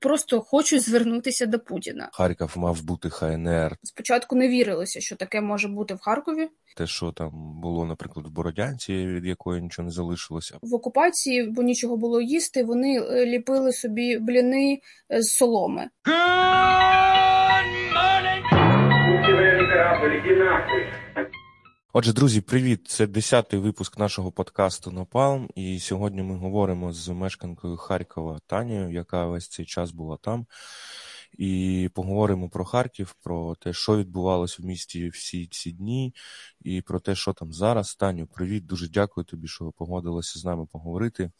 просто хочуть звернутися до Путіна. Харків мав бути ХНР. Спочатку не вірилося, що таке може бути в Харкові. Те, що там було, наприклад, в Бородянці, від якої нічого не залишилося. В окупації, бо нічого було їсти, вони е, ліпили собі бліни е, з соломи. Отже, друзі, привіт! Це десятий випуск нашого подкасту Напалм. І сьогодні ми говоримо з мешканкою Харкова Танією, яка весь цей час була там. І поговоримо про Харків, про те, що відбувалося в місті всі ці дні, і про те, що там зараз. Таню, привіт, дуже дякую тобі, що погодилася з нами поговорити.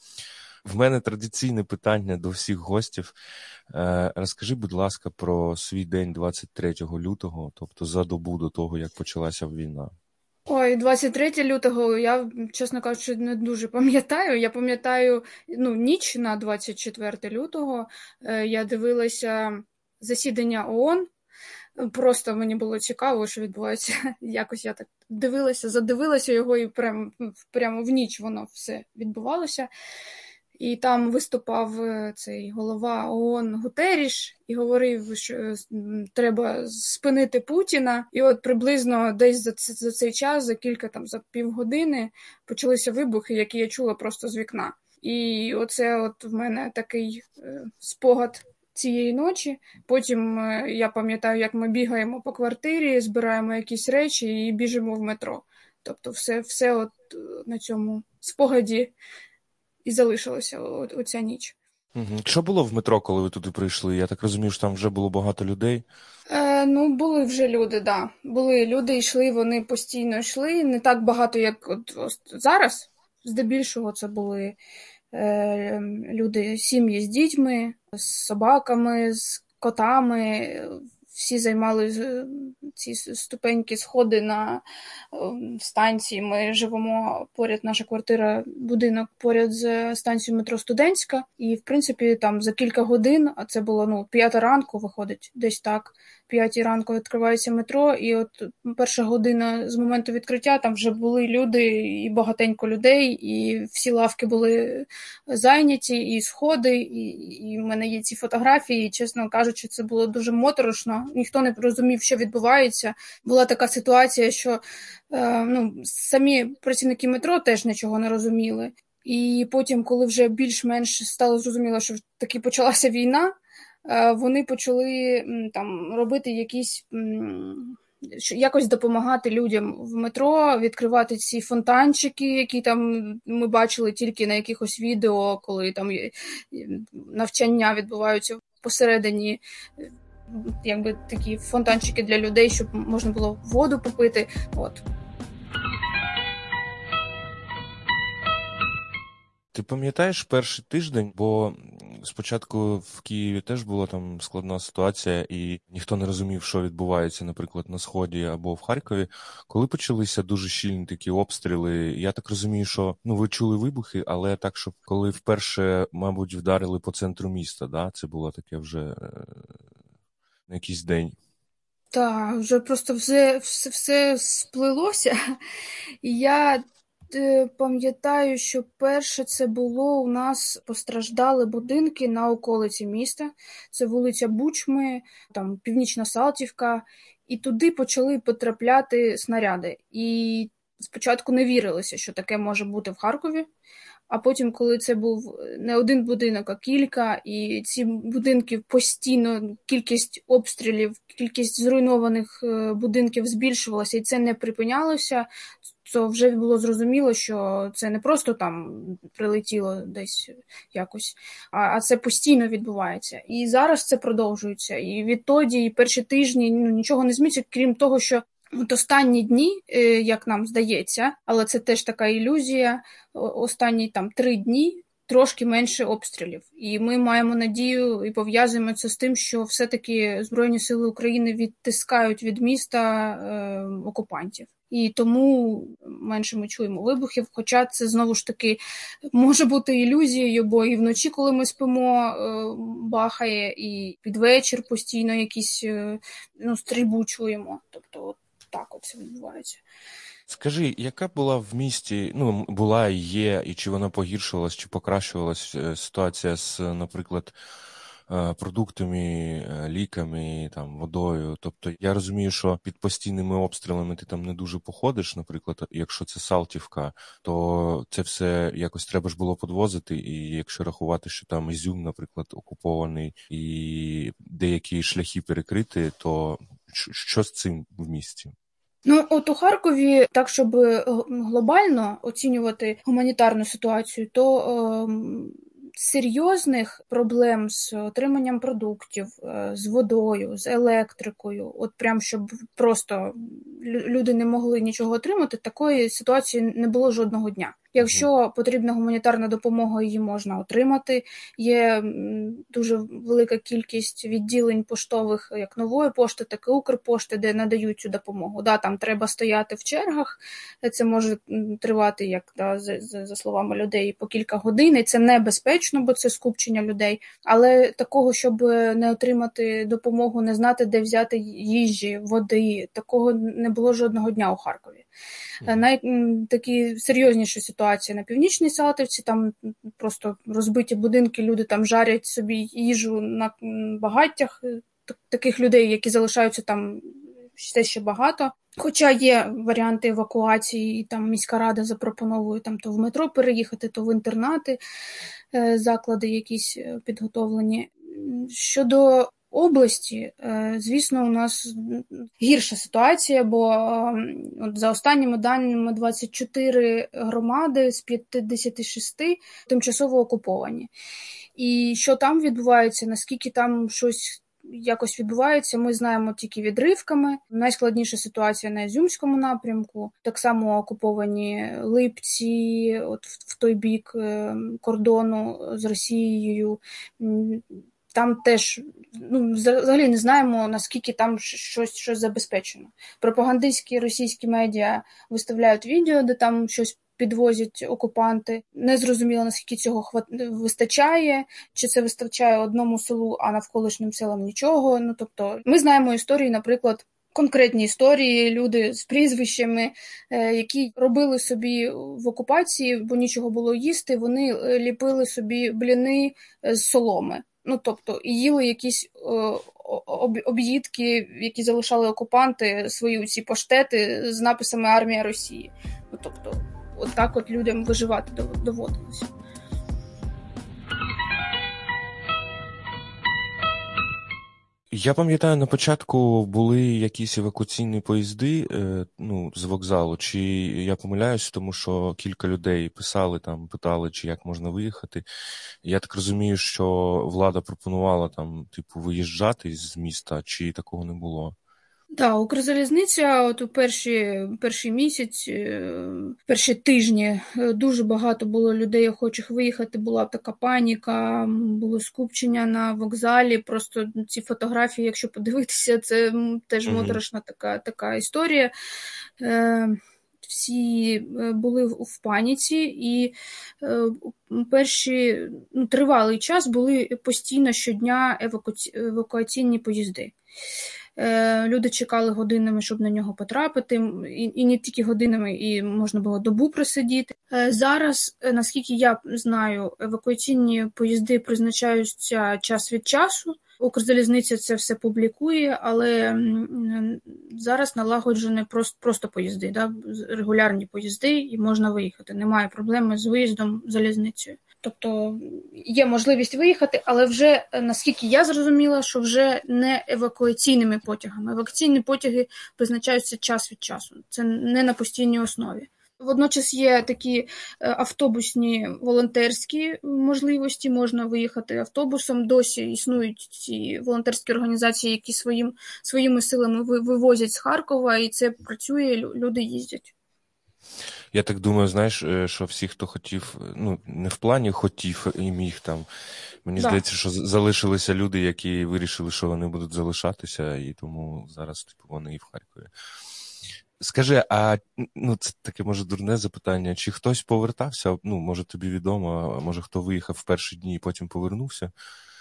В мене традиційне питання до всіх гостів. Е, розкажи, будь ласка, про свій день 23 лютого, тобто за добу до того, як почалася війна. Ой, 23 лютого, я, чесно кажучи, не дуже пам'ятаю. Я пам'ятаю ну, ніч на 24 лютого. Е, я дивилася засідання ООН. Просто мені було цікаво, що відбувається. Якось я так дивилася, задивилася його, і прямо, прямо в ніч воно все відбувалося. І там виступав е, цей голова ООН Гутеріш і говорив, що треба спинити Путіна. І от приблизно десь за за цей час, за кілька там за півгодини, почалися вибухи, які я чула просто з вікна. І оце от в мене такий е, спогад. Цієї ночі, потім е, я пам'ятаю, як ми бігаємо по квартирі, збираємо якісь речі і біжимо в метро. Тобто, все все от на цьому спогаді і залишилася оця ніч. Що було в метро, коли ви туди прийшли? Я так розумію, що там вже було багато людей. Е, Ну, були вже люди, да. Були люди, йшли, вони постійно йшли. Не так багато, як от, от зараз. Здебільшого це були е, люди, сім'ї з дітьми, з собаками, з котами всі займали е, ці ступенькі сходи на ем, станції. Ми живемо поряд, наша квартира, будинок поряд з станцією метро Студентська, і в принципі там за кілька годин, а це було ну п'ята ранку, виходить десь так п'ятій ранку відкривається метро, і от перша година з моменту відкриття там вже були люди і багатенько людей, і всі лавки були зайняті, і сходи, і і в мене є ці фотографії. І, чесно кажучи, це було дуже моторошно. Ніхто не розумів, що відбувається. Була така ситуація, що е, ну, самі працівники метро теж нічого не розуміли. І потім, коли вже більш-менш стало зрозуміло, що таки почалася війна. Е, вони почали там робити якісь. Якось допомагати людям в метро, відкривати ці фонтанчики, які там ми бачили тільки на якихось відео, коли там навчання відбуваються посередині, якби такі фонтанчики для людей, щоб можна було воду попити. От. Ти пам'ятаєш перший тиждень, бо спочатку в Києві теж була там складна ситуація, і ніхто не розумів, що відбувається, наприклад, на сході або в Харкові. Коли почалися дуже щільні такі обстріли, я так розумію, що ну ви чули вибухи, але так, щоб коли вперше, мабуть, вдарили по центру міста, да, це було таке вже е, на якийсь день. Так, вже просто все все, все сплилося. І я пам'ятаю, що перше це було у нас постраждали будинки на околиці міста. Це вулиця Бучми, там Північна Салтівка, і туди почали потрапляти снаряди. І спочатку не вірилося, що таке може бути в Харкові. А потім, коли це був не один будинок, а кілька, і ці будинки постійно кількість обстрілів, кількість зруйнованих е, будинків збільшувалася, і це не припинялося, то вже було зрозуміло, що це не просто там прилетіло десь якось, а а це постійно відбувається. І зараз це продовжується. І відтоді, і перші тижні ну, нічого не зміниться, крім того, що. От останні дні, е, як нам здається, але це теж така ілюзія. Останні там три дні трошки менше обстрілів, і ми маємо надію і пов'язуємо це з тим, що все-таки Збройні Сили України відтискають від міста е, окупантів і тому менше ми чуємо вибухів. Хоча це знову ж таки може бути ілюзією, бо і вночі, коли ми спимо, е, бахає, і під вечір постійно якісь е, ну, стрільбу чуємо. Тобто, от так от це відбувається. Скажи, яка була в місті, ну була і є, і чи вона погіршувалась, чи покращувалась е, ситуація з, наприклад, е, продуктами, е, ліками, там водою. Тобто я розумію, що під постійними обстрілами ти там не дуже походиш. Наприклад, якщо це Салтівка, то це все якось треба ж було подвозити. І якщо рахувати, що там Ізюм, наприклад, окупований і деякі шляхи перекриті, то що з цим в місті? Ну, от у Харкові, так щоб е, глобально оцінювати гуманітарну ситуацію, то е, серйозних проблем з отриманням продуктів, е, з водою, з електрикою, от прям щоб просто люди не могли нічого отримати, такої ситуації не було жодного дня. Якщо потрібна гуманітарна допомога, її можна отримати. Є дуже велика кількість відділень поштових, як нової пошти, так і Укрпошти, де надають цю допомогу. Да, Там треба стояти в чергах, це може тривати, як да, за, за, за словами людей, по кілька годин. і Це небезпечно, бо це скупчення людей. Але такого, щоб не отримати допомогу, не знати, де взяти їжі, води, такого не було жодного дня у Харкові. Mm. Най такі серйозніші ситуації на північній Салтівці, там просто розбиті будинки, люди там жарять собі їжу на багаттях. Е, таких людей, які залишаються там все ще багато. Хоча є варіанти евакуації, і там міська рада запропоновує там то в метро переїхати, то в інтернати, е, заклади якісь е, підготовлені. Щодо області, е, звісно, у нас гірша ситуація, бо от за останніми даними 24 громади з 56 тимчасово окуповані. І що там відбувається, наскільки там щось. Якось відбувається, ми знаємо тільки відривками. Найскладніша ситуація на Ізюмському напрямку, так само окуповані липці, от в той бік е, кордону з Росією. Там теж ну, взагалі не знаємо, наскільки там щось щось забезпечено. Пропагандистські російські медіа виставляють відео, де там щось підвозять окупанти. Не зрозуміло, наскільки цього хват... вистачає, чи це вистачає одному селу, а навколишнім селам нічого. Ну тобто, ми знаємо історії, наприклад. Конкретні історії, люди з прізвищами, е, які робили собі в окупації, бо нічого було їсти. Вони е, ліпили собі бліни з соломи. Ну тобто їли якісь е, об'їдки, які залишали окупанти, свої ці поштети з написами Армія Росії. Ну тобто, от так от людям виживати доводилося. Я пам'ятаю, на початку були якісь евакуаційні поїзди е, ну, з вокзалу, чи я помиляюсь, тому що кілька людей писали там, питали, чи як можна виїхати. Я так розумію, що влада пропонувала там, типу, виїжджати з міста, чи такого не було. Так, Укрзалізниця от у перші, перший місяць, е, перші тижні е, дуже багато було людей, охочих виїхати. Була така паніка, було скупчення на вокзалі. Просто ці фотографії, якщо подивитися, це теж моторошна така така історія. Е, всі були в паніці, і перші ну, тривалий час були постійно щодня евакуаційні поїзди. Е, люди чекали годинами, щоб на нього потрапити, і і не тільки годинами, і можна було добу просидіти. Е, зараз, е, наскільки я знаю, евакуаційні поїзди призначаються час від часу. Укрзалізниця це все публікує, але зараз налагоджені просто просто поїзди, да? регулярні поїзди, і можна виїхати. Немає проблеми з виїздом залізницею. Тобто є можливість виїхати, але вже наскільки я зрозуміла, що вже не евакуаційними потягами. Евакуаційні потяги призначаються час від часу. Це не на постійній основі. Водночас є такі е, автобусні волонтерські можливості, можна виїхати автобусом. Досі існують ці волонтерські організації, які своїм, своїми силами вивозять з Харкова, і це працює, люди їздять. Я так думаю, знаєш, е, що всі, хто хотів, ну не в плані хотів і міг там. Мені да. здається, що залишилися люди, які вирішили, що вони будуть залишатися, і тому зараз типу, вони і в Харкові. Скажи, а ну це таке може дурне запитання, чи хтось повертався? Ну, може, тобі відомо, може хто виїхав в перші дні і потім повернувся?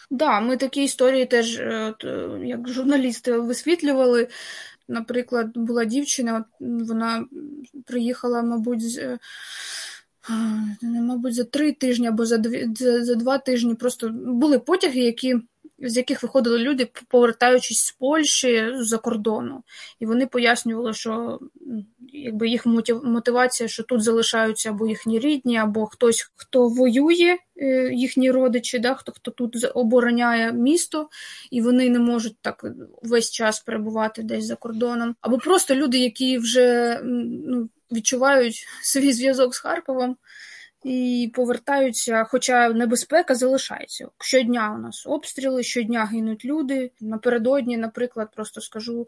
Так, да, ми такі історії теж, е, е, як журналісти, висвітлювали. Наприклад, була дівчина, вона приїхала, мабуть, з. Е, мабуть, за три тижні або за дві, за, за два тижні просто були потяги, які з яких виходили люди, повертаючись з Польщі з-за кордону. І вони пояснювали, що якби їх мотивація, що тут залишаються або їхні рідні, або хтось, хто воює, е, їхні родичі, да, хто хто тут обороняє місто, і вони не можуть так весь час перебувати десь за кордоном, або просто люди, які вже ну, відчувають свій зв'язок з Харковом і повертаються, хоча небезпека залишається. Щодня у нас обстріли, щодня гинуть люди. Напередодні, наприклад, просто скажу.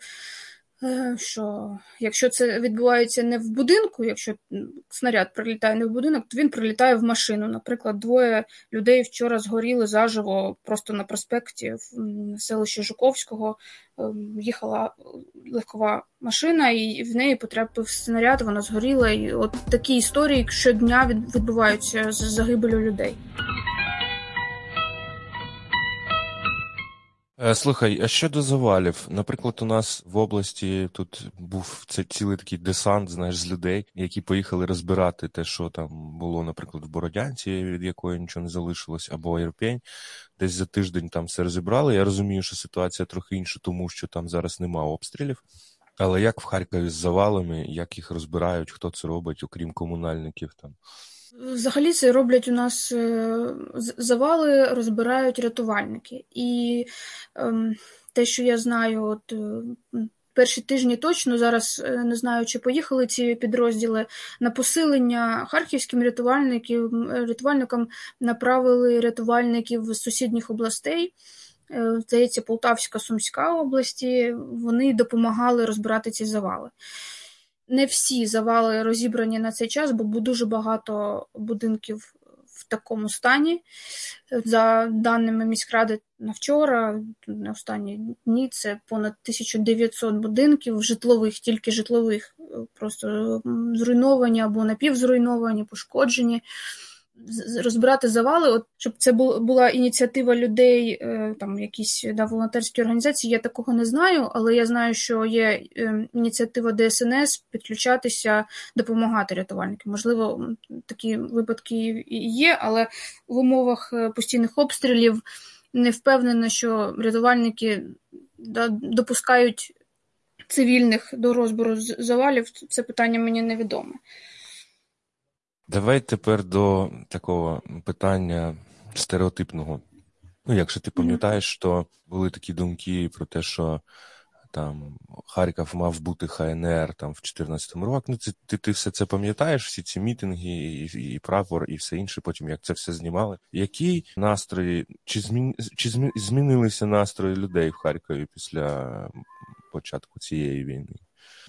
Е, що якщо це відбувається не в будинку, якщо снаряд прилітає не в будинок, то він прилітає в машину. Наприклад, двоє людей вчора згоріли заживо просто на проспекті в селищі Жуковського. Ем, їхала легкова машина, і в неї потрапив снаряд, вона згоріла. І от такі історії щодня відбуваються з загибелю людей. Слухай, а щодо завалів, наприклад, у нас в області тут був це цілий такий десант, знаєш, з людей, які поїхали розбирати те, що там було, наприклад, в Бородянці, від якої нічого не залишилось, або Ірпень. Десь за тиждень там все розібрали. Я розумію, що ситуація трохи інша, тому що там зараз нема обстрілів. Але як в Харкові з завалами, як їх розбирають, хто це робить, окрім комунальників там? Взагалі це роблять у нас е, завали, розбирають рятувальники. І ем, те, що я знаю, от е, перші тижні точно зараз е, не знаю, чи поїхали ці підрозділи на посилення харківським рятувальників, рятувальникам направили рятувальників з сусідніх областей. Здається, Полтавська, Сумська області, вони допомагали розбирати ці завали. Не всі завали розібрані на цей час, бо дуже багато будинків в такому стані. За даними міськради на вчора, на останні дні це понад 1900 будинків, житлових, тільки житлових, просто зруйновані або напівзруйновані, пошкоджені розбирати завали, от щоб це була ініціатива людей, е, там якісь да, волонтерські організації. Я такого не знаю, але я знаю, що є е, ініціатива ДСНС підключатися, допомагати рятувальникам. Можливо, такі випадки і є, але в умовах е, постійних обстрілів не впевнена, що рятувальники да, допускають цивільних до розбору завалів. Це питання мені невідоме. Давай тепер до такого питання стереотипного. Ну, якщо ти пам'ятаєш, що були такі думки про те, що там Харків мав бути ХНР там в 2014 році. Ну, це, ти ти все це пам'ятаєш, всі ці мітинги, і, і прапор, і все інше, потім як це все знімали. Які настрої, чи змін, чи змінилися настрої людей в Харкові після початку цієї війни?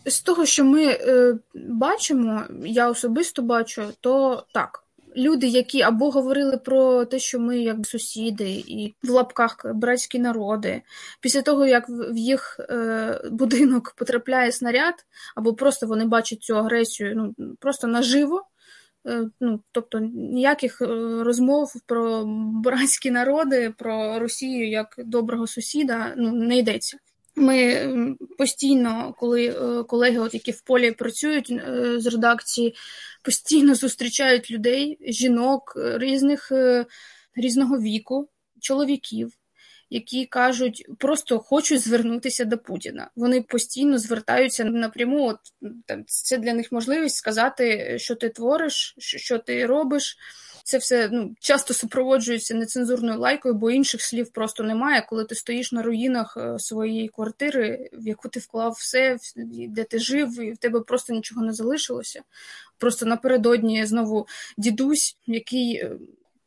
З того, що ми е, бачимо, я особисто бачу, то так. Люди, які або говорили про те, що ми як сусіди, і в лапках братські народи, після того, як в їх е, будинок потрапляє снаряд, або просто вони бачать цю агресію ну, просто наживо, е, ну, тобто ніяких е, розмов про братські народи, про Росію як доброго сусіда ну, не йдеться. Ми постійно, коли е, колеги, от які в полі працюють е, з редакції, постійно зустрічають людей, жінок різних різного віку, чоловіків, які кажуть, просто хочуть звернутися до Путіна. Вони постійно звертаються напряму. От там це для них можливість сказати, що ти твориш, що ти робиш. Це все ну часто супроводжується нецензурною лайкою, бо інших слів просто немає. Коли ти стоїш на руїнах е, своєї квартири, в яку ти вклав все, де ти жив, і в тебе просто нічого не залишилося. Просто напередодні знову дідусь, який е,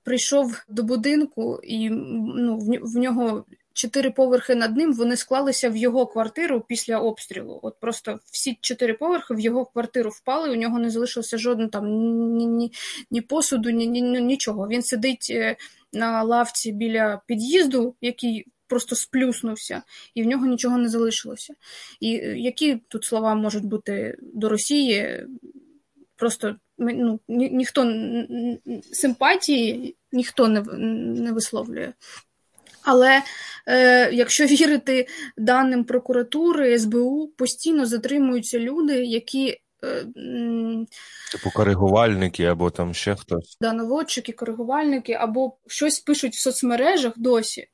прийшов до будинку, і ну, в нього чотири поверхи над ним вони склалися в його квартиру після обстрілу. От просто всі чотири поверхи в його квартиру впали. У нього не залишилося жодного там ні ні, ні посуду, ні, ні нічого. Він сидить е, на лавці біля під'їзду, який. Просто сплюснувся, і в нього нічого не залишилося. І е, які тут слова можуть бути до Росії? Просто ну, ні, ніхто симпатії ніхто не не висловлює. Але е, якщо вірити даним прокуратури, СБУ, постійно затримуються люди, які типу коригувальники або там ще хтось. Да, наводчики, коригувальники, або щось пишуть в соцмережах досі.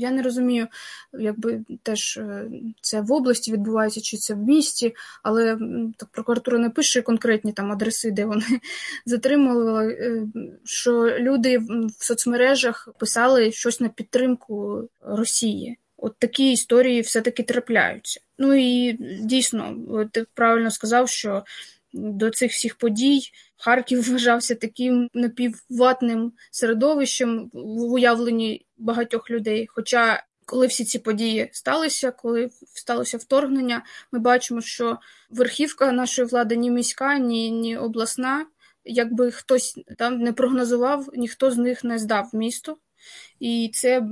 Я не розумію, якби теж е, це в області відбувається, чи це в місті, але так прокуратура не пише конкретні там адреси, де вони затримували, е, що люди в соцмережах писали щось на підтримку Росії. От такі історії все-таки трапляються. Ну і дійсно, ти правильно сказав, що до цих всіх подій Харків вважався таким напівватним середовищем в уявленні багатьох людей. Хоча, коли всі ці події сталися, коли сталося вторгнення, ми бачимо, що верхівка нашої влади ні міська, ні, ні обласна. Якби хтось там не прогнозував, ніхто з них не здав місто. І це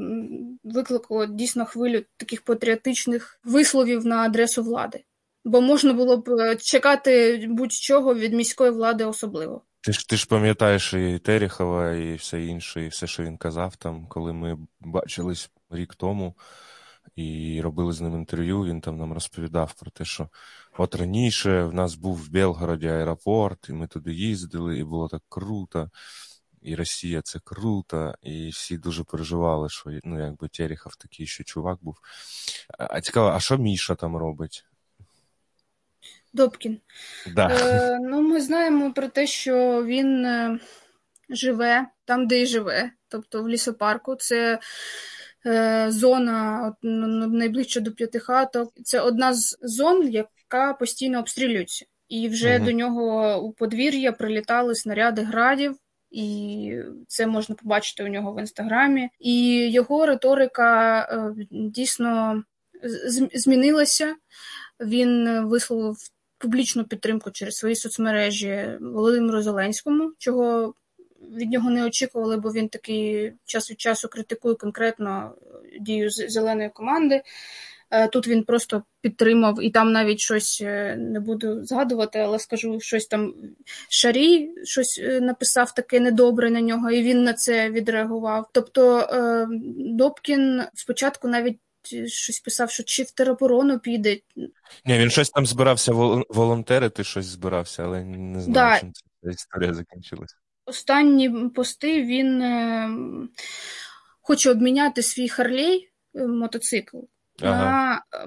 викликало дійсно хвилю таких патріотичних висловів на адресу влади. Бо можна було б е, чекати будь-чого від міської влади особливо. Ти ж ти ж пам'ятаєш і Терехова, і все інше, і все, що він казав там, коли ми бачились рік тому і робили з ним інтерв'ю. Він там нам розповідав про те, що от раніше в нас був в Белгороді аеропорт, і ми туди їздили, і було так круто і Росія це круто, і всі дуже переживали, що ну, якби Терехов такий ще чувак був. А цікаво, а що Міша там робить? Добкін. Да. Е, Ну, Ми знаємо про те, що він живе там, де і живе, тобто в лісопарку. Це е, зона найближче до п'яти хаток. Це одна з зон, яка постійно обстрілюється. І вже угу. до нього у подвір'я прилітали снаряди градів і це можна побачити у нього в інстаграмі. І його риторика е, дійсно змінилася. Він висловив публічну підтримку через свої соцмережі Володимиру Зеленському, чого від нього не очікували, бо він такий час від часу критикує конкретно дію зеленої команди. Е, тут він просто підтримав, і там навіть щось е, не буду згадувати, але скажу щось там Шарій щось е, написав таке недобре на нього, і він на це відреагував. Тобто Добкін спочатку навіть. Щось писав, що чи в тероборону піде. Ні, він щось там збирався волонтерити, щось збирався, але не знаю, да. чим ця історія закінчилась. Останні пости він е, хоче обміняти свій Харлей мотоцикл ага. на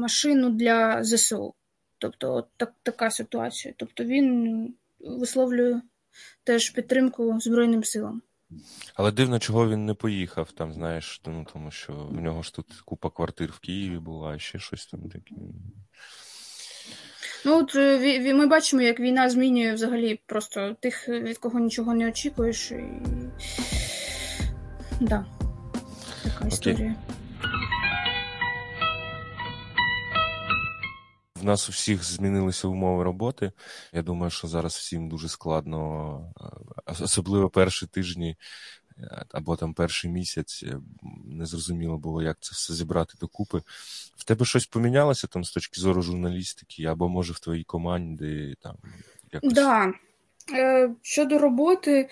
машину для ЗСУ. Тобто, от так, така ситуація. Тобто він висловлює теж підтримку Збройним силам. Але дивно, чого він не поїхав, там, знаєш, ну, тому що в нього ж тут купа квартир в Києві була, ще щось там таке. Ну, от е, ми бачимо, як війна змінює взагалі просто тих, від кого нічого не очікуєш. І... Да, така Окей. історія. В нас у всіх змінилися умови роботи. Я думаю, що зараз всім дуже складно, е, особливо перші тижні е, або там перший місяць. Е, незрозуміло було, як це все зібрати докупи. В тебе щось помінялося там з точки зору журналістики, або може в твоїй команді там якось? Да. Щодо роботи,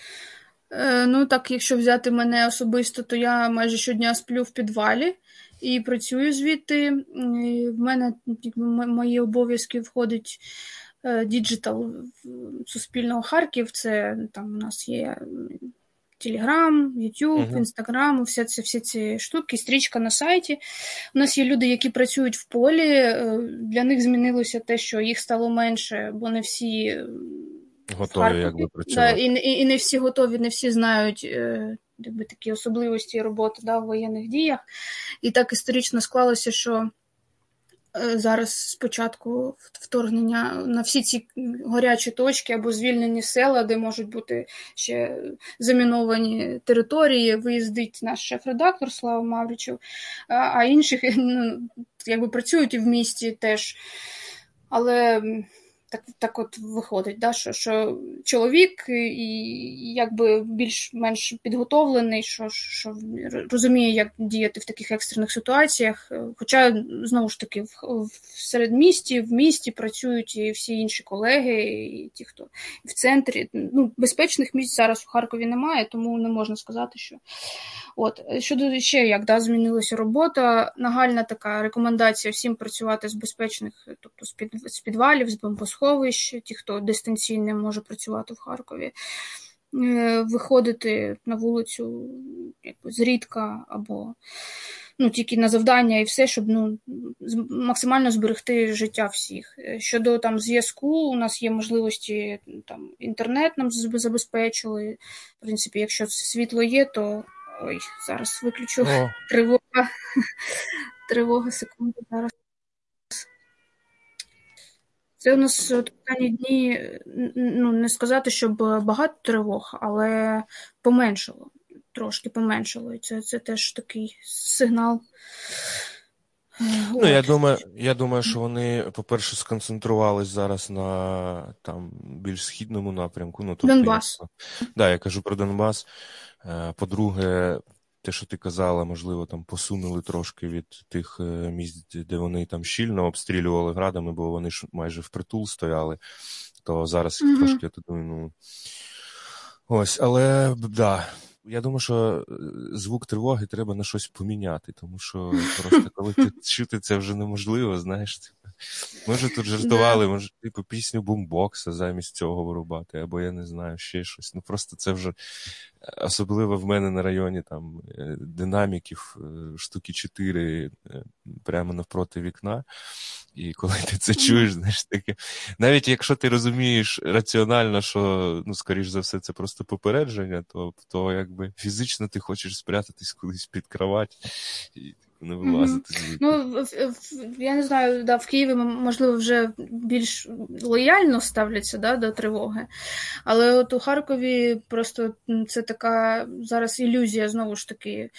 ну так, якщо взяти мене особисто, то я майже щодня сплю в підвалі і працюю звідти. В мене мої обов'язки входить digital Суспільного Харків. Це там у нас є Телеграм, Ютуб, Інстаграм, всі ці, всі ці штуки, стрічка на сайті. У нас є люди, які працюють в полі. Е, для них змінилося те, що їх стало менше, бо не всі готові якби працювати. Да, і, і, і не всі готові, не всі знають. Якби, такі особливості роботи да, в воєнних діях. І так історично склалося, що е, зараз спочатку вторгнення на всі ці горячі точки або звільнені села, де можуть бути ще заміновані території, виїздить наш шеф-редактор Слава Мавричев, а інших ну, якби працюють і в місті теж. Але так так от виходить, да, що що чоловік і якби більш-менш підготовлений, що що розуміє, як діяти в таких екстрених ситуаціях. Хоча, знову ж таки, в, в середмісті, в місті працюють і всі інші колеги, і ті, хто в центрі. Ну, Безпечних місць зараз у Харкові немає, тому не можна сказати, що. От Щодо ще як да, змінилася робота, нагальна така рекомендація всім працювати з безпечних, тобто з, під, з підвалів, з бомбосховищ, бомбосховищ, ті, хто дистанційно може працювати в Харкові, е, виходити на вулицю якби, зрідка або ну, тільки на завдання і все, щоб ну, максимально зберегти життя всіх. Щодо там зв'язку, у нас є можливості там інтернет нам забезпечили. В принципі, якщо світло є, то ой, зараз виключу О. тривога. Тривога, секунду зараз. Це у нас останні дні, ну не сказати, щоб багато тривог, але поменшало трошки поменшало. І це це теж такий сигнал. Ну, я думаю, я думаю, що вони, по-перше, сконцентрувались зараз на там більш східному напрямку. Ну, тобто, Донбас. Я, да, я кажу про Донбас. Е, по-друге, те, що ти казала, можливо, там посунули трошки від тих е, місць, де вони там щільно обстрілювали градами, бо вони ж майже впритул стояли. То зараз mm-hmm. трошки я думаю, ну. Ось, але да, я думаю, що е, звук тривоги треба на щось поміняти, тому що просто коли ти чути це вже неможливо, знаєш. Може тут жартували, може, типу, пісню бумбокса замість цього вирубати, або я не знаю, ще щось. Ну просто це вже особливо в мене на районі там е, динаміків е, штуки 4 прямо навпроти вікна. І коли ти це чуєш, знаєш таке. Навіть якщо ти розумієш раціонально, що, ну, скоріш за все, це просто попередження, то то якби фізично ти хочеш спрятатись кудись під кровать і не вилазити звідти. Ну, я не знаю, да, в Києві, можливо, вже більш лояльно ставляться да, до тривоги. Але от у Харкові просто це така зараз ілюзія, знову ж таки.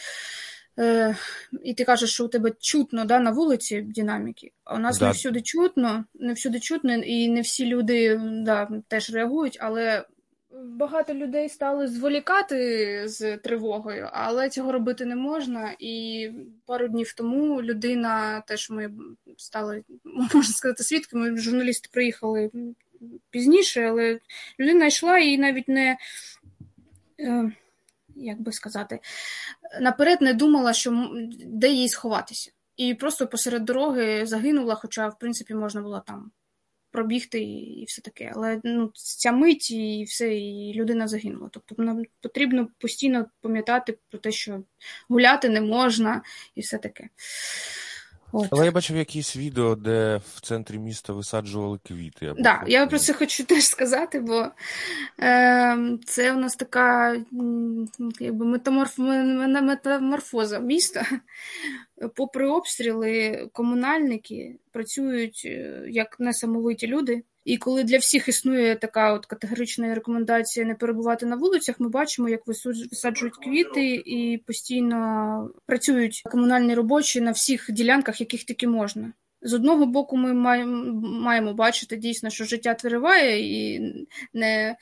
Е, І ти кажеш, що у тебе чутно да, на вулиці динаміки, а у нас да. не всюди чутно, не всюди чутно, і не всі люди да, теж реагують, але багато людей стали зволікати з тривогою, але цього робити не можна. І пару днів тому людина теж ми стали, можна сказати, свідками. Журналісти приїхали пізніше, але людина йшла і навіть не. Е, як би сказати, наперед не думала, що де їй сховатися. І просто посеред дороги загинула, хоча, в принципі, можна було там пробігти і все таке. Але ну, ця мить і все, і людина загинула. Тобто нам потрібно постійно пам'ятати про те, що гуляти не можна, і все таке. От. Але я бачив якісь відео, де в центрі міста висаджували квіти. Так, да, я про це хочу теж сказати, бо е, це у нас така якби метаморф, метаморфоза міста. Попри обстріли, комунальники працюють е, як несамовиті люди. І коли для всіх існує така от категорична рекомендація не перебувати на вулицях, ми бачимо, як висаджують квіти і постійно працюють комунальні робочі на всіх ділянках, яких тільки можна. З одного боку, ми маємо маємо бачити дійсно, що життя триває і не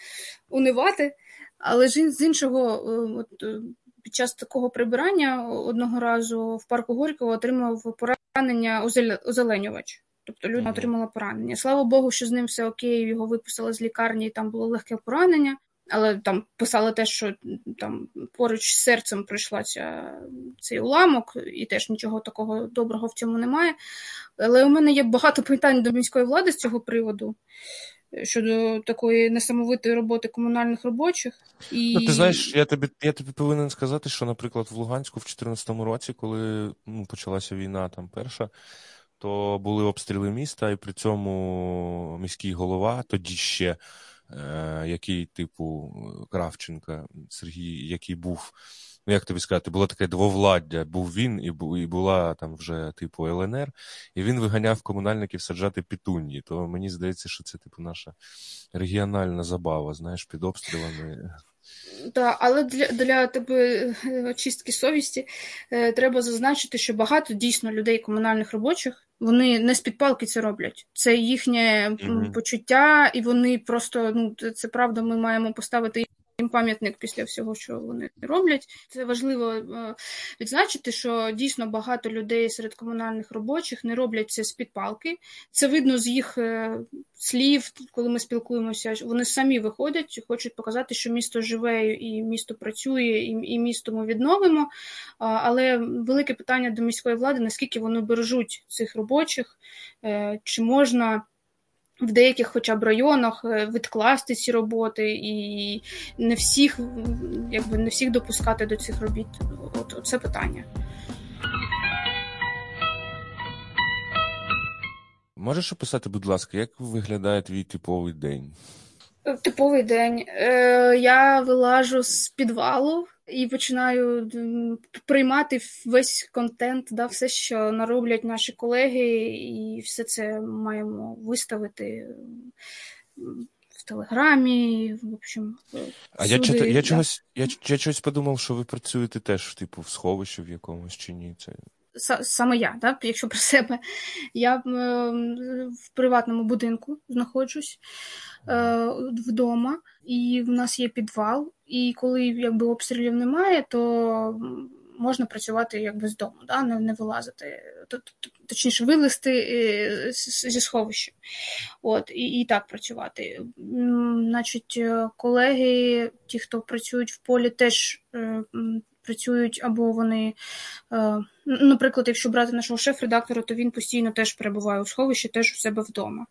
унивати, але ж з іншого, е, от е, під час такого прибирання одного разу в парку Горького отримав поранення озеленювач. Тобто людина отримала поранення. Слава Богу, що з ним все окей, його виписали з лікарні, і там було легке поранення, але там писали те, що там поруч з серцем прийшла ця, цей уламок, і теж нічого такого доброго в цьому немає. Але у мене є багато питань до міської влади з цього приводу. Щодо такої несамовитої роботи комунальних робочих, і ну, ти знаєш, я тобі я тобі повинен сказати, що, наприклад, в Луганську в 2014 році, коли ну, почалася війна, там перша, то були обстріли міста, і при цьому міський голова тоді ще, е, який, типу, Кравченка Сергій, який був, ну як тобі сказати, було таке двовладдя, був він і і була там вже типу ЛНР, і він виганяв комунальників саджати пітунні. То мені здається, що це типу наша регіональна забава, знаєш, під обстрілами. Так, але для для тебе очистки совісті е, треба зазначити, що багато дійсно людей комунальних робочих вони не з під палки це роблять. Це їхнє mm-hmm. почуття, і вони просто ну це правда. Ми маємо поставити їм пам'ятник після всього, що вони роблять. Це важливо е, відзначити, що дійсно багато людей серед комунальних робочих не роблять це з під палки. Це видно з їх е, слів, коли ми спілкуємося. Вони самі виходять, і хочуть показати, що місто живе і місто працює, і, місто ми відновимо. Але велике питання до міської влади: наскільки вони бережуть цих робочих, е, чи можна. В деяких, хоча б районах, е, відкласти ці роботи і не всіх, якби не всіх допускати до цих робіт. От це питання. Можеш описати, будь ласка, як виглядає твій типовий день? Типовий день. Е, Я вилажу з підвалу і починаю приймати весь контент, да, все, що нароблять наші колеги, і все це маємо виставити в Телеграмі. в общем, А я чого я, да. чогось я, я чогось подумав, що ви працюєте теж типу в сховищі в якомусь чи ні. Це саме я, да, якщо про себе, я е, в приватному будинку знаходжусь е, вдома, і в нас є підвал. І коли якби обстрілів немає, то можна працювати якби з дому, да, не, не вилазити, точніше, вилезти е, зі сховища. От, і, і так працювати. Значить, колеги, ті, хто працюють в полі, теж працюють або вони, е, наприклад, якщо брати нашого шеф-редактора, то він постійно теж перебуває у сховищі, теж у себе вдома.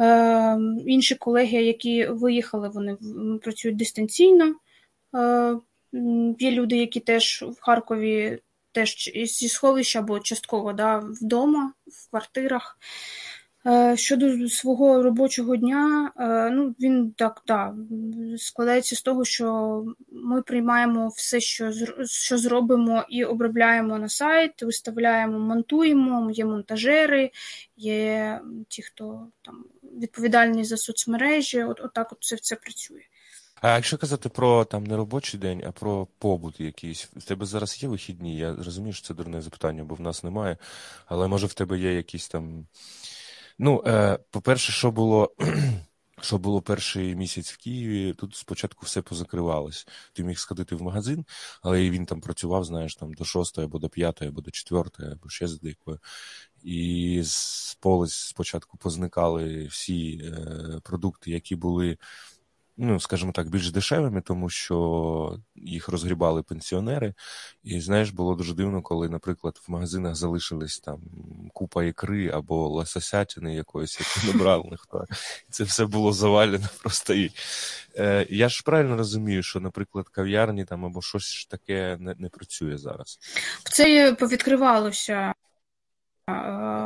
Е, інші колеги, які виїхали, вони працюють дистанційно. Е, є люди, які теж в Харкові теж зі сховища або частково да, вдома, в квартирах. Е, щодо свого робочого дня, е, ну він так да, складається з того, що ми приймаємо все, що що зробимо, і обробляємо на сайт, виставляємо, монтуємо, є монтажери, є ті, хто там відповідальні за соцмережі. От, от так це все працює. А якщо казати про там не робочий день, а про побут якийсь, в тебе зараз є вихідні? Я розумію, що це дурне запитання, бо в нас немає. Але може в тебе є якісь там. Ну, е, по-перше, що було. Що було перший місяць в Києві, тут спочатку все позакривалось. Ти міг сходити в магазин, але він там працював, знаєш, там до шостої, або до п'ятої, або до четвертої, або ще з дикою. І з полиць спочатку позникали всі е, продукти, які були ну, скажімо так, більш дешевими, тому що їх розгрібали пенсіонери. І знаєш, було дуже дивно, коли, наприклад, в магазинах залишились там купа ікри або лососятини якоїсь, які не брав ніхто. Це все було завалено просто. І, е, Я ж правильно розумію, що, наприклад, кав'ярні там або щось таке не, не працює зараз. Це повідкривалося.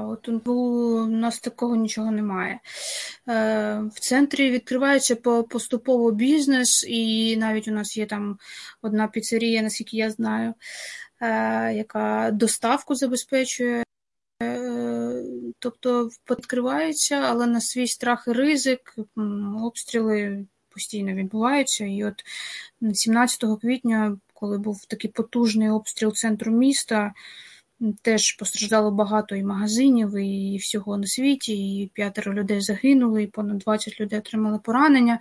От у нас такого нічого немає. Е, в центрі відкривається поступово бізнес, і навіть у нас є там одна піцерія, наскільки я знаю, е, яка доставку забезпечує. Е, тобто відкривається, але на свій страх і ризик, обстріли постійно відбуваються. І от 17 квітня, коли був такий потужний обстріл центру міста, Теж постраждало багато і магазинів, і всього на світі, і п'ятеро людей загинули, і понад 20 людей отримали поранення.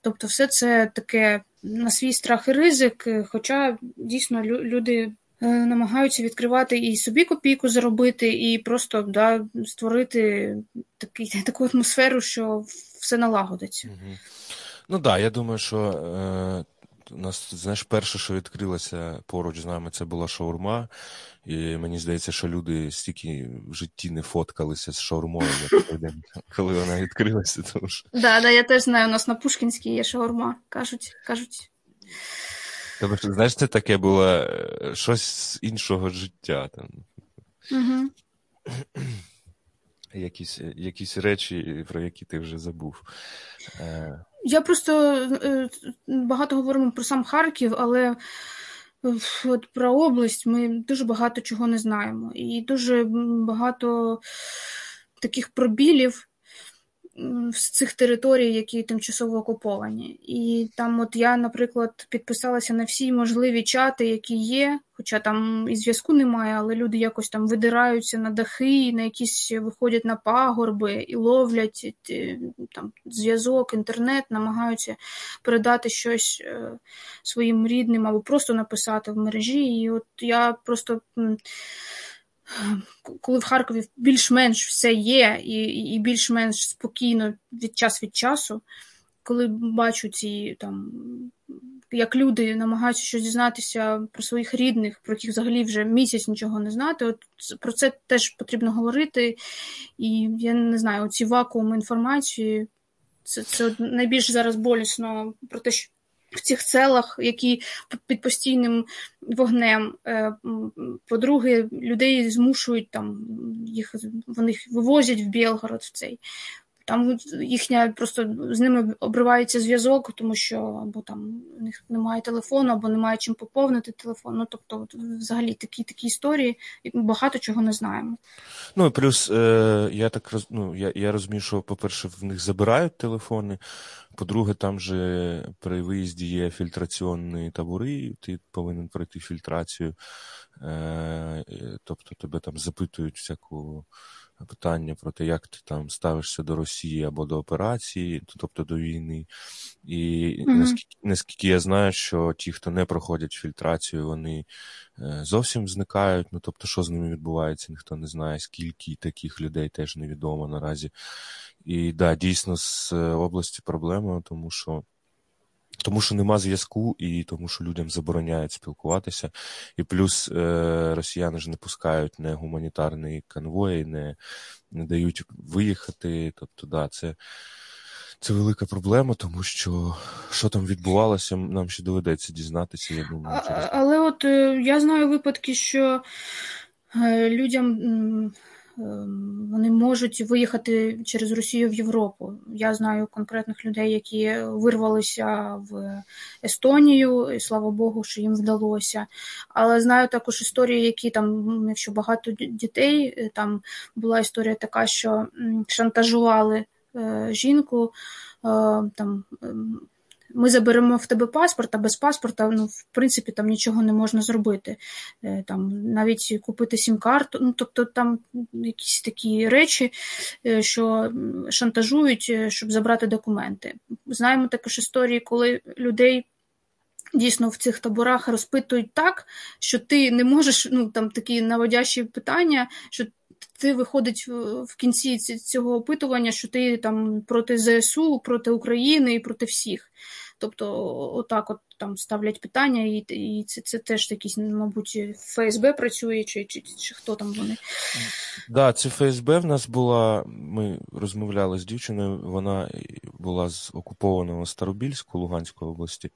Тобто, все це таке на свій страх і ризик. Хоча дійсно люди е, намагаються відкривати і собі копійку заробити, і просто да, створити такий, таку атмосферу, що все налагодиться. Ну так, да, я думаю, що. Е... У нас, знаєш, перше, що відкрилося поруч з нами, це була шаурма. І мені здається, що люди стільки в житті не фоткалися з шаурмою, коли вона відкрилася. Тому що... Да, да, я теж знаю, у нас на Пушкінській є шаурма, кажуть. кажуть. Тому що, знаєш, це таке було е, щось з іншого життя. Там. Угу. Якісь якісь речі, про які ти вже забув. Я просто е, багато говоримо про сам Харків, але от про область ми дуже багато чого не знаємо. І дуже багато таких пробілів з цих територій, які тимчасово окуповані. І там, от я, наприклад, підписалася на всі можливі чати, які є, хоча там і зв'язку немає, але люди якось там видираються на дахи, на якісь виходять на пагорби і ловлять е, там зв'язок, інтернет, намагаються передати щось е, своїм рідним або просто написати в мережі. І от я просто коли в Харкові більш-менш все є, і і більш-менш спокійно від час від часу, коли бачу ці там як люди намагаються щось дізнатися про своїх рідних, про яких взагалі вже місяць нічого не знати. От Про це теж потрібно говорити. І я не знаю, ці вакууми інформації це, це найбільш зараз болісно про те, що. В цих селах, які під постійним вогнем. Е, по-друге, людей змушують там їх вони вивозять в Білгород в цей. Там їхня просто з ними обривається зв'язок, тому що або там у них немає телефону, або немає чим поповнити телефон. Ну тобто, взагалі такі такі історії, багато чого не знаємо. Ну і плюс е, я так роз, ну, я, я розумію, що, по-перше, в них забирають телефони. По-друге, там же при виїзді є фільтраційні табори, ти повинен пройти фільтрацію, е, тобто тебе там запитують всяку питання про те, як ти там ставишся до Росії або до операції, тобто до війни. І mm-hmm. наскільки, наскільки я знаю, що ті, хто не проходять фільтрацію, вони е, зовсім зникають. Ну тобто, що з ними відбувається, ніхто не знає, скільки таких людей теж невідомо наразі. І да, дійсно з е, області проблема, тому що. Тому що нема зв'язку, і тому що людям забороняють спілкуватися. І плюс е, росіяни ж не пускають не гуманітарні конвої, не не дають виїхати. Тобто, да, це це велика проблема, тому що що там відбувалося, нам ще доведеться дізнатися. Я думаю, через... Але от е, я знаю випадки, що е, людям вони можуть виїхати через Росію в Європу. Я знаю конкретних людей, які вирвалися в Естонію, і слава Богу, що їм вдалося. Але знаю також історії, які там, якщо багато дітей, е, там була історія така, що шантажували е, жінку. Е, там ем, ми заберемо в тебе паспорт, а без паспорта, ну, в принципі, там нічого не можна зробити. Е, там Навіть купити сім-карту, ну, тобто там якісь такі речі, е, що шантажують, е, щоб забрати документи. Знаємо також історії, коли людей. Дійсно, в цих таборах розпитують так, що ти не можеш, ну там такі наводящі питання, що ти виходить в кінці цього опитування, що ти там проти ЗСУ, проти України і проти всіх. Тобто, отак, от там ставлять питання, і і це це теж якісь, мабуть, ФСБ працює, чи чи, чи хто там вони. Так, да, це ФСБ в нас була. Ми розмовляли з дівчиною, вона була з окупованого Старобільську Луганської області.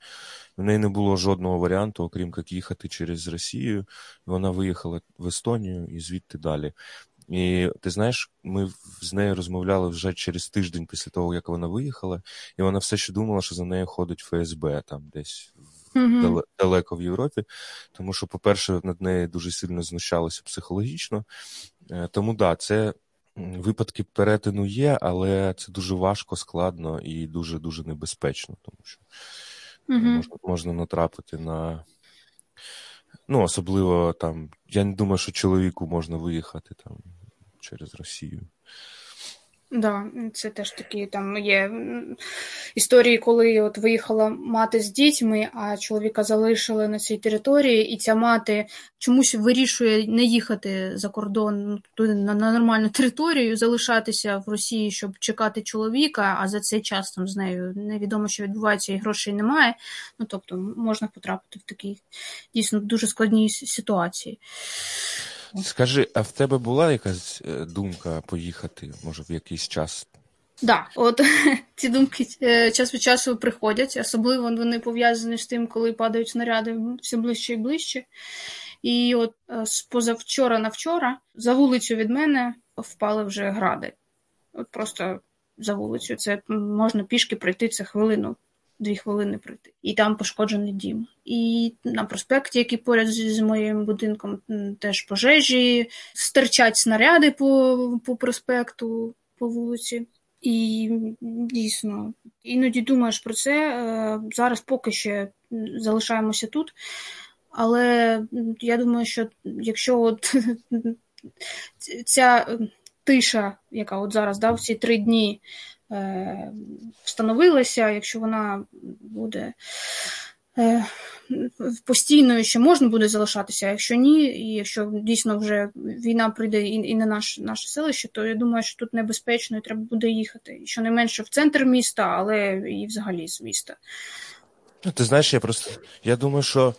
В неї не було жодного варіанту, окрім як їхати через Росію. Вона виїхала в Естонію і звідти далі. І ти знаєш, ми з нею розмовляли вже через тиждень після того, як вона виїхала, і вона все ще думала, що за нею ходить ФСБ там десь mm-hmm. далеко в Європі. Тому що, по-перше, над нею дуже сильно знущалося психологічно. Е, тому да, це випадки перетину є, але це дуже важко, складно і дуже дуже небезпечно, тому що mm-hmm. можна, можна натрапити на. Ну, особливо там, я не думаю, що чоловіку можна виїхати там через Росію. Да, це теж такі там є історії, коли от виїхала мати з дітьми, а чоловіка залишили на цій території, і ця мати чомусь вирішує не їхати за кордон ну, на нормальну територію, залишатися в Росії, щоб чекати чоловіка. А за цей час там з нею невідомо, що відбувається, і грошей немає. Ну тобто можна потрапити в такі дійсно дуже складні ситуації. Скажи, а в тебе була якась е, думка поїхати, може, в якийсь час? Так, да, от ці думки е, час від часу приходять, особливо вони пов'язані з тим, коли падають снаряди все ближче і ближче. І от е, з позавчора на вчора за вулицю від мене впали вже гради. От просто за вулицю. Це можна пішки пройти це хвилину дві хвилини пройти. І там пошкоджений дім. І на проспекті, який поряд з моїм будинком, теж пожежі, стирчать снаряди по, по проспекту, по вулиці. І дійсно, іноді думаєш про це. Е, зараз поки ще залишаємося тут. Але я думаю, що якщо от ця тиша, яка от зараз да, всі три дні встановилася, якщо вона буде е, постійною, що можна буде залишатися, а якщо ні, і якщо дійсно вже війна прийде і на наш, наше селище, то я думаю, що тут небезпечно і треба буде їхати. Щонайменше в центр міста, але і взагалі з міста. Ну, ти знаєш, я просто я думаю, що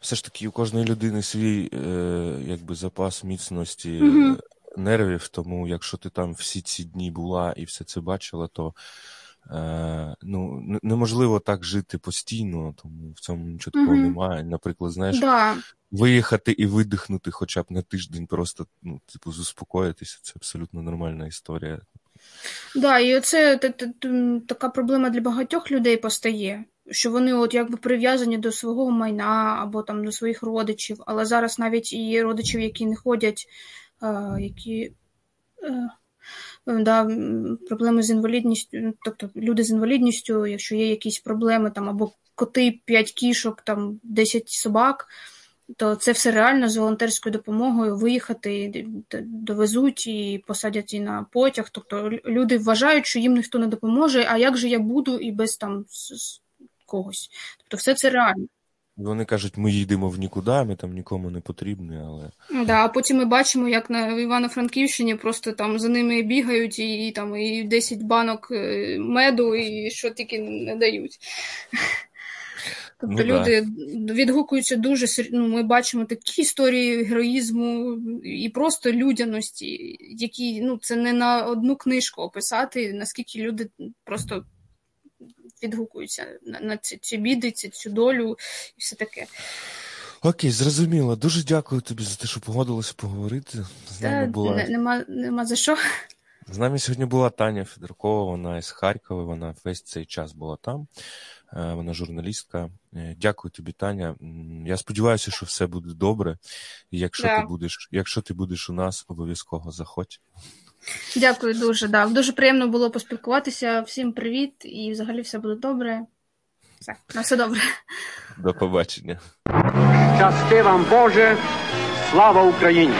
все ж таки у кожної людини свій е, якби запас міцності Угу. Нервів, тому якщо ти там всі ці дні була і все це бачила, то е, ну, неможливо так жити постійно, тому в цьому нічого такого Угу. немає. Наприклад, знаєш, Да. виїхати і видихнути хоча б на тиждень, просто ну, типу, заспокоїтися, це абсолютно нормальна історія. Да, і оце т- т- т- така проблема для багатьох людей постає, що вони от якби прив'язані до свого майна або там до своїх родичів, але зараз навіть і родичів, які не ходять, які е, да, проблеми з інвалідністю, тобто люди з інвалідністю, якщо є якісь проблеми, там або коти, 5 кішок, там 10 собак. То це все реально з волонтерською допомогою виїхати, довезуть і посадять і на потяг. Тобто люди вважають, що їм ніхто не допоможе, а як же я буду і без там когось. Тобто все це реально. Вони кажуть, ми їдемо в нікуди, ми там нікому не потрібні, але Да, а потім ми бачимо, як на Івано-Франківщині просто там за ними бігають і, і там і 10 банок е, меду, і що тільки не дають. Тобто Ну да. люди відгукуються дуже ну, Ми бачимо такі історії героїзму і просто людяності, які ну це не на одну книжку описати, наскільки люди просто відгукуються на, на ці, ці біди, ці, цю долю і все таке. Окей, зрозуміло. Дуже дякую тобі за те, що погодилася поговорити. З нами Та, була не- нема, нема за що. з нами сьогодні була Таня Федоркова, вона із Харкова. Вона весь цей час була там. Е, Вона журналістка. Е, Дякую тобі, Таня. Я сподіваюся, що все буде добре. І якщо Да. ти будеш, якщо ти будеш у нас, обов'язково заходь. Дякую дуже. Да. Дуже приємно було поспілкуватися. Всім привіт, і взагалі все буде добре. Все, на все добре. До побачення. Щасти вам Боже, слава Україні!